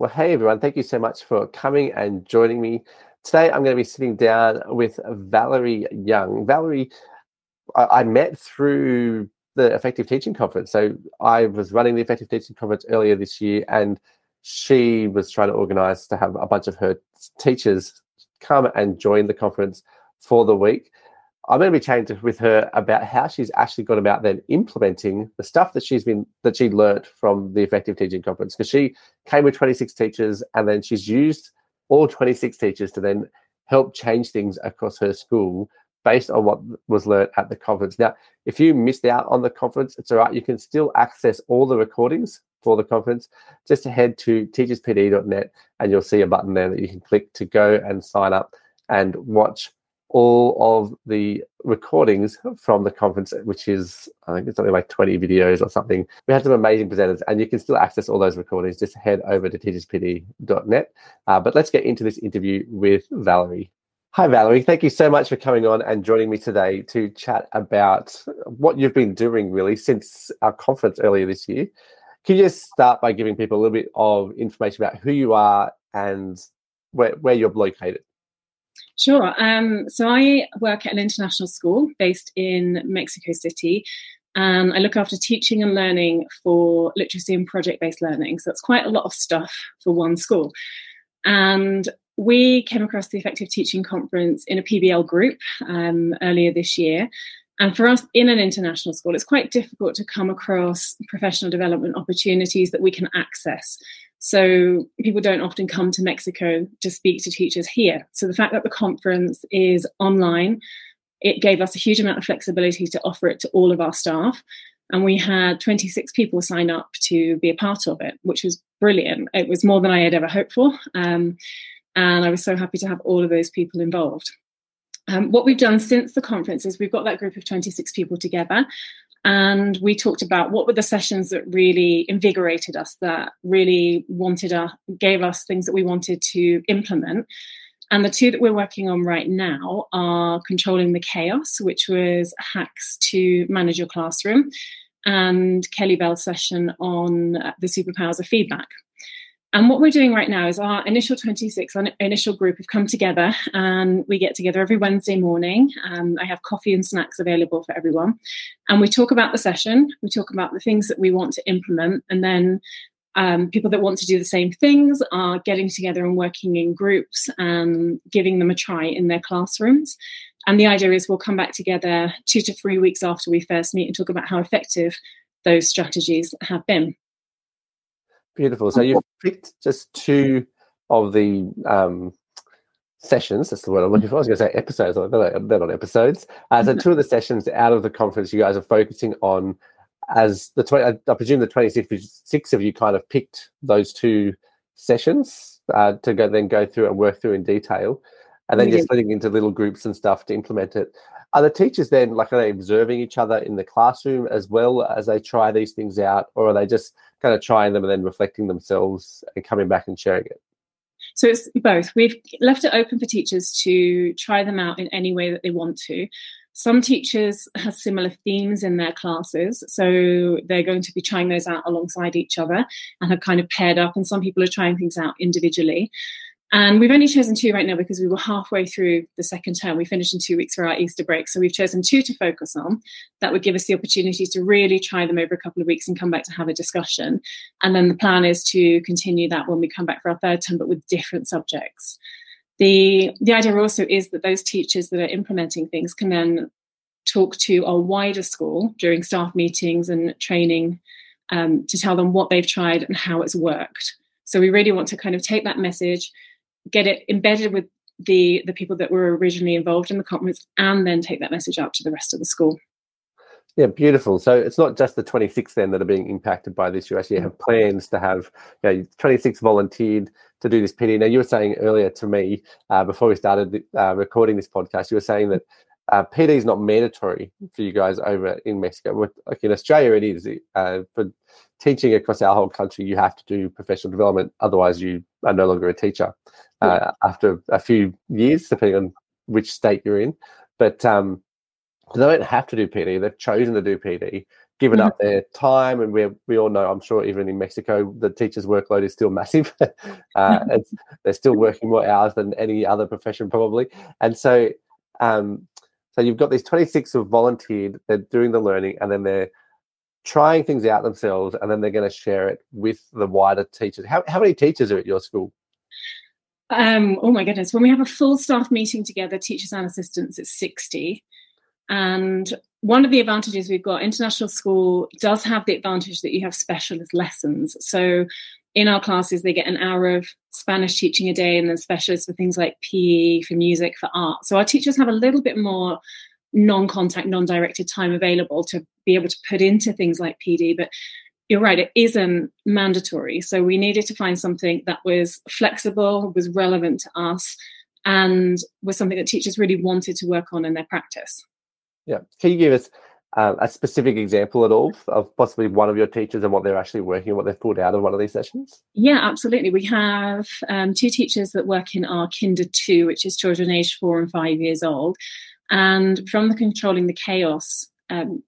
Well, hey everyone, thank you so much for coming and joining me. Today I'm going to be sitting down with Valerie Young. Valerie, I, I met through the Effective Teaching Conference. So I was running the Effective Teaching Conference earlier this year, and she was trying to organize to have a bunch of her teachers come and join the conference for the week. I'm going to be chatting with her about how she's actually gone about then implementing the stuff that she's been that she learnt from the effective teaching conference because she came with 26 teachers and then she's used all 26 teachers to then help change things across her school based on what was learnt at the conference. Now, if you missed out on the conference, it's all right. You can still access all the recordings for the conference. Just head to teacherspd.net and you'll see a button there that you can click to go and sign up and watch all of the recordings from the conference, which is, I think it's something like 20 videos or something. We had some amazing presenters, and you can still access all those recordings. Just head over to teacherspd.net. Uh, but let's get into this interview with Valerie. Hi, Valerie. Thank you so much for coming on and joining me today to chat about what you've been doing really since our conference earlier this year. Can you just start by giving people a little bit of information about who you are and where, where you're located? Sure. Um, so I work at an international school based in Mexico City. And I look after teaching and learning for literacy and project based learning. So it's quite a lot of stuff for one school. And we came across the Effective Teaching Conference in a PBL group um, earlier this year. And for us in an international school, it's quite difficult to come across professional development opportunities that we can access. So people don't often come to Mexico to speak to teachers here. So the fact that the conference is online, it gave us a huge amount of flexibility to offer it to all of our staff. And we had 26 people sign up to be a part of it, which was brilliant. It was more than I had ever hoped for. Um, and I was so happy to have all of those people involved. Um, what we've done since the conference is we've got that group of 26 people together and we talked about what were the sessions that really invigorated us that really wanted us gave us things that we wanted to implement. And the two that we're working on right now are controlling the chaos which was hacks to manage your classroom and kelly bell's session on the superpowers of feedback and what we're doing right now is our initial 26, our initial group have come together and we get together every Wednesday morning. Um, I have coffee and snacks available for everyone. And we talk about the session, we talk about the things that we want to implement. And then um, people that want to do the same things are getting together and working in groups and giving them a try in their classrooms. And the idea is we'll come back together two to three weeks after we first meet and talk about how effective those strategies have been. Beautiful. So you've picked just two of the um, sessions. That's the word I'm looking for. I was going to say episodes. They're not, they're not episodes. Uh, so two of the sessions out of the conference you guys are focusing on as the 20, I presume the 26 of you kind of picked those two sessions uh, to go then go through and work through in detail and then yeah. you're splitting into little groups and stuff to implement it. Are the teachers then like are they observing each other in the classroom as well as they try these things out, or are they just kind of trying them and then reflecting themselves and coming back and sharing it? So it's both. We've left it open for teachers to try them out in any way that they want to. Some teachers have similar themes in their classes, so they're going to be trying those out alongside each other and have kind of paired up, and some people are trying things out individually. And we've only chosen two right now because we were halfway through the second term. We finished in two weeks for our Easter break. So we've chosen two to focus on. That would give us the opportunity to really try them over a couple of weeks and come back to have a discussion. And then the plan is to continue that when we come back for our third term, but with different subjects. The, the idea also is that those teachers that are implementing things can then talk to our wider school during staff meetings and training um, to tell them what they've tried and how it's worked. So we really want to kind of take that message get it embedded with the the people that were originally involved in the conference and then take that message out to the rest of the school yeah beautiful so it's not just the 26 then that are being impacted by this you actually have plans to have you know, 26 volunteered to do this pd now you were saying earlier to me uh, before we started uh, recording this podcast you were saying that uh, PD is not mandatory for you guys over in Mexico. Like in Australia, it is. Uh, for teaching across our whole country, you have to do professional development. Otherwise, you are no longer a teacher uh, after a few years, depending on which state you're in. But um, they don't have to do PD. They've chosen to do PD. given mm-hmm. up their time, and we we all know, I'm sure, even in Mexico, the teachers' workload is still massive. uh, they're still working more hours than any other profession, probably, and so. Um, so you've got these 26 who have volunteered, they're doing the learning, and then they're trying things out themselves, and then they're going to share it with the wider teachers. How, how many teachers are at your school? Um, oh my goodness. When we have a full staff meeting together, teachers and assistants, it's 60. And one of the advantages we've got, international school does have the advantage that you have specialist lessons. So in our classes, they get an hour of Spanish teaching a day and then specialists for things like PE, for music, for art. So our teachers have a little bit more non contact, non directed time available to be able to put into things like PD. But you're right, it isn't mandatory. So we needed to find something that was flexible, was relevant to us, and was something that teachers really wanted to work on in their practice. Yeah. Can you give us uh, a specific example at all of possibly one of your teachers and what they're actually working on, what they've pulled out of one of these sessions? Yeah, absolutely. We have um, two teachers that work in our Kinder 2, which is children aged four and five years old. And from the Controlling the Chaos um,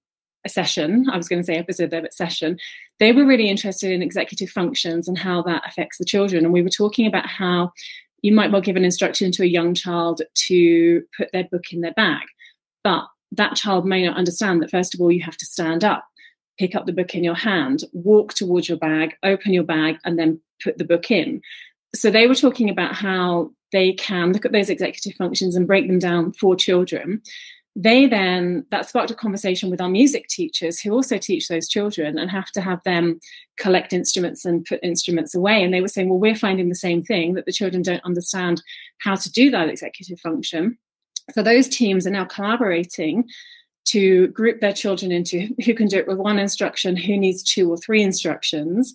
session, I was going to say episode there, but session, they were really interested in executive functions and how that affects the children. And we were talking about how you might well give an instruction to a young child to put their book in their bag, but that child may not understand that, first of all, you have to stand up, pick up the book in your hand, walk towards your bag, open your bag, and then put the book in. So they were talking about how they can look at those executive functions and break them down for children. They then that sparked a conversation with our music teachers who also teach those children and have to have them collect instruments and put instruments away. And they were saying well we're finding the same thing that the children don't understand how to do that executive function. So those teams are now collaborating to group their children into who can do it with one instruction who needs two or three instructions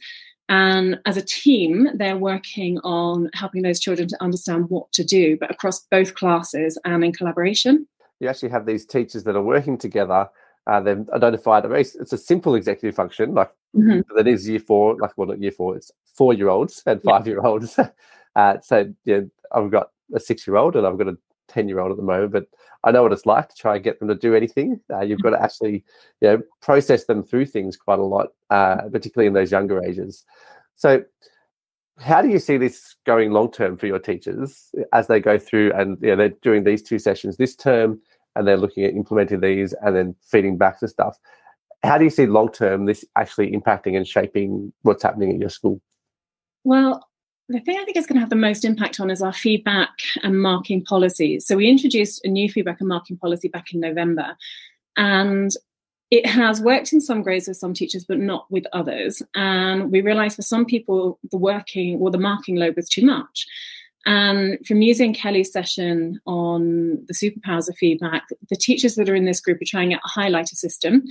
and as a team, they're working on helping those children to understand what to do, but across both classes and in collaboration you actually have these teachers that are working together. Uh, they've identified a very, it's a simple executive function, like mm-hmm. that is year four, like well, not year four, it's four year olds and five year olds. uh, so yeah, I've got a six year old and I've got a 10 year old at the moment, but I know what it's like to try and get them to do anything. Uh, you've got to actually, you know, process them through things quite a lot, uh, particularly in those younger ages. So, how do you see this going long term for your teachers as they go through and you know, they're doing these two sessions this term and they're looking at implementing these and then feeding back to stuff. How do you see long term this actually impacting and shaping what's happening at your school? Well, the thing I think is going to have the most impact on is our feedback and marking policies. So we introduced a new feedback and marking policy back in November, and it has worked in some grades with some teachers, but not with others. And we realised for some people, the working or the marking load was too much. And from using Kelly's session on the superpowers of feedback, the teachers that are in this group are trying out a highlighter system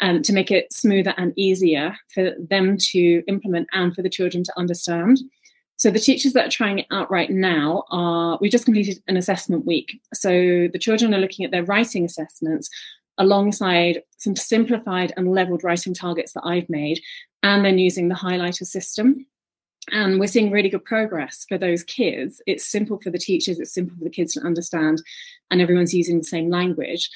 um, to make it smoother and easier for them to implement and for the children to understand. So the teachers that are trying it out right now are we just completed an assessment week. So the children are looking at their writing assessments alongside some simplified and leveled writing targets that I've made, and then using the highlighter system and we're seeing really good progress for those kids. It's simple for the teachers, it's simple for the kids to understand, and everyone's using the same language.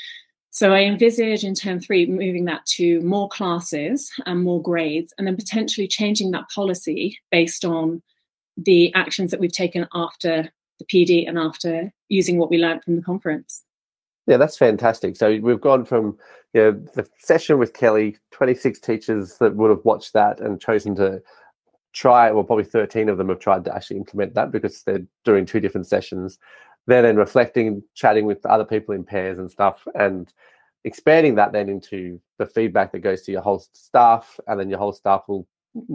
So I envisage in term three moving that to more classes and more grades, and then potentially changing that policy based on the actions that we've taken after the PD and after using what we learned from the conference. Yeah, that's fantastic. So we've gone from you know, the session with Kelly, 26 teachers that would have watched that and chosen to try, well, probably 13 of them have tried to actually implement that because they're doing two different sessions. They're then reflecting, chatting with other people in pairs and stuff, and expanding that then into the feedback that goes to your whole staff, and then your whole staff will, will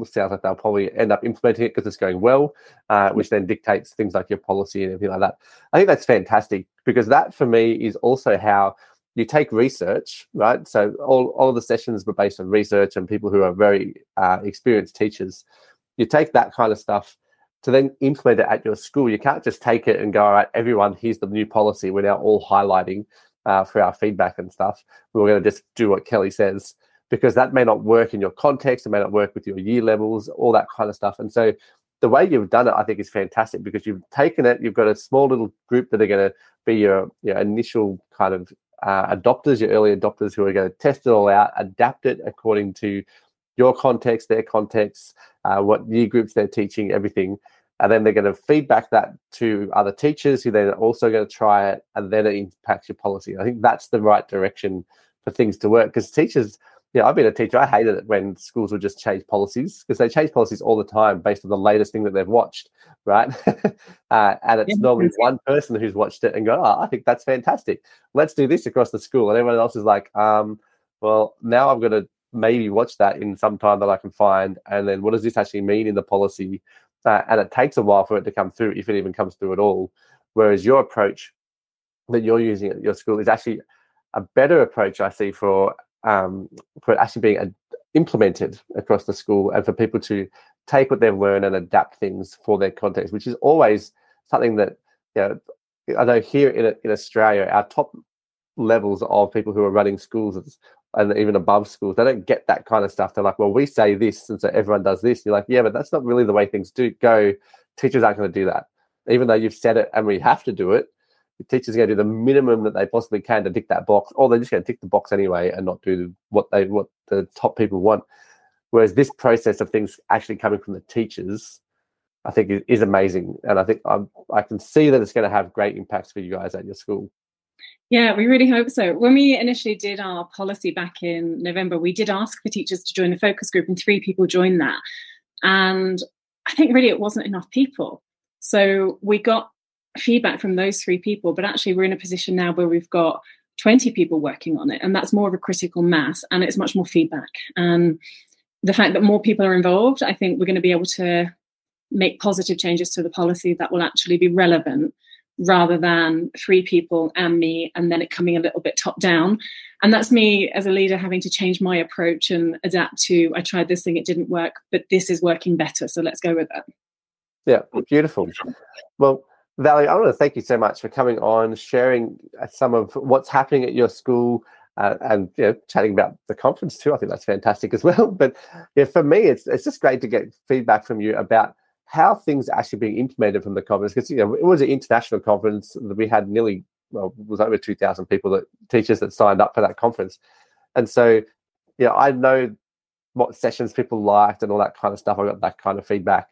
sounds like they'll probably end up implementing it because it's going well, uh, which then dictates things like your policy and everything like that. I think that's fantastic because that for me is also how you take research, right? So all, all of the sessions were based on research and people who are very uh, experienced teachers you take that kind of stuff to then implement it at your school. You can't just take it and go, all right, everyone, here's the new policy. We're now all highlighting uh, for our feedback and stuff. We're going to just do what Kelly says because that may not work in your context. It may not work with your year levels, all that kind of stuff. And so the way you've done it, I think, is fantastic because you've taken it. You've got a small little group that are going to be your, your initial kind of uh, adopters, your early adopters who are going to test it all out, adapt it according to your context, their context, uh, what year groups they're teaching, everything. And then they're going to feedback that to other teachers who then are also going to try it, and then it impacts your policy. I think that's the right direction for things to work because teachers, yeah, I've been a teacher. I hated it when schools would just change policies because they change policies all the time based on the latest thing that they've watched, right? uh, and it's yeah. normally one person who's watched it and go, oh, I think that's fantastic. Let's do this across the school. And everyone else is like, um, well, now I'm going to maybe watch that in some time that I can find. And then what does this actually mean in the policy? Uh, and it takes a while for it to come through, if it even comes through at all. Whereas your approach that you're using at your school is actually a better approach, I see, for um, for actually being a, implemented across the school and for people to take what they've learned and adapt things for their context, which is always something that you know. I know here in in Australia, our top levels of people who are running schools and even above schools, they don't get that kind of stuff. They're like, well, we say this, and so everyone does this. You're like, yeah, but that's not really the way things do go. Teachers aren't going to do that, even though you've said it and we have to do it. The teachers are going to do the minimum that they possibly can to tick that box, or they're just going to tick the box anyway and not do what they what the top people want. Whereas this process of things actually coming from the teachers, I think is, is amazing, and I think I'm, I can see that it's going to have great impacts for you guys at your school. Yeah, we really hope so. When we initially did our policy back in November, we did ask for teachers to join the focus group, and three people joined that. And I think really it wasn't enough people. So we got feedback from those three people, but actually we're in a position now where we've got 20 people working on it, and that's more of a critical mass and it's much more feedback. And the fact that more people are involved, I think we're going to be able to make positive changes to the policy that will actually be relevant rather than three people and me and then it coming a little bit top down. And that's me as a leader having to change my approach and adapt to i tried this thing it didn't work but this is working better so let's go with it. Yeah beautiful. Well valerie i want to thank you so much for coming on sharing uh, some of what's happening at your school uh, and you know, chatting about the conference too. I think that's fantastic as well. But yeah, for me, it's it's just great to get feedback from you about how things are actually being implemented from the conference because you know it was an international conference that we had nearly well it was over 2000 people that teachers that signed up for that conference and so yeah i know what sessions people liked and all that kind of stuff i got that kind of feedback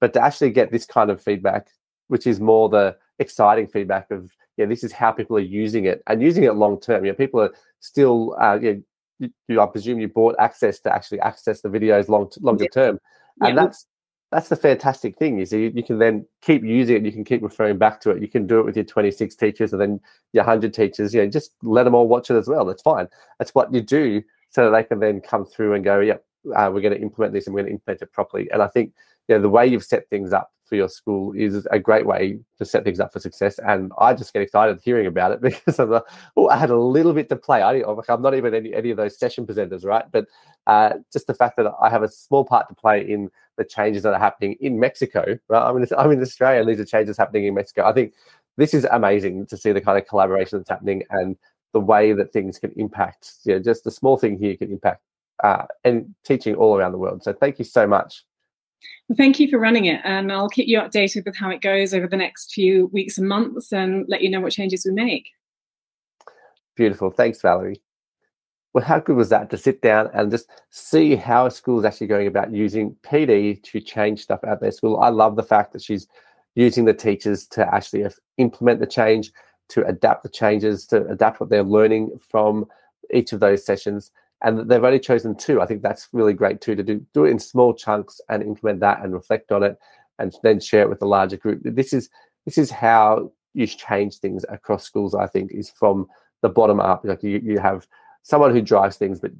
but to actually get this kind of feedback which is more the exciting feedback of yeah this is how people are using it and using it long term. You know people are still uh, yeah, you, you, I presume you bought access to actually access the videos long longer term, and yeah. that's that's the fantastic thing is you, you can then keep using it you can keep referring back to it. You can do it with your 26 teachers and then your 100 teachers. You know just let them all watch it as well. That's fine. That's what you do so that they can then come through and go yep uh, we're going to implement this and we're going to implement it properly. And i think you know, the way you've set things up for your school is a great way to set things up for success. And I just get excited hearing about it because I'm like, oh, I had a little bit to play. I, I'm not even any, any of those session presenters, right? But uh, just the fact that I have a small part to play in the changes that are happening in Mexico, right? I mean, I'm in Australia and these are changes happening in Mexico. I think this is amazing to see the kind of collaboration that's happening and the way that things can impact. Know, just a small thing here can impact uh, and teaching all around the world. So thank you so much. Well, thank you for running it, and I'll keep you updated with how it goes over the next few weeks and months and let you know what changes we make. Beautiful. Thanks, Valerie. Well, how good was that to sit down and just see how a school is actually going about using PD to change stuff at their school? I love the fact that she's using the teachers to actually uh, implement the change, to adapt the changes, to adapt what they're learning from each of those sessions and they've only chosen two. I think that's really great too to do do it in small chunks and implement that and reflect on it, and then share it with the larger group. This is this is how you change things across schools. I think is from the bottom up. Like you, you have someone who drives things, but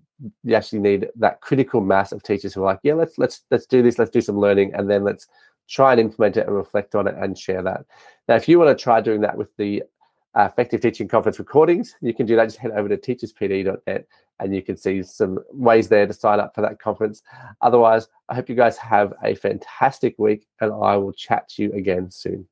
you actually need that critical mass of teachers who are like, yeah, let's let's let's do this, let's do some learning, and then let's try and implement it and reflect on it and share that. Now, if you want to try doing that with the uh, effective teaching conference recordings, you can do that. Just head over to teacherspd.net and you can see some ways there to sign up for that conference. Otherwise, I hope you guys have a fantastic week and I will chat to you again soon.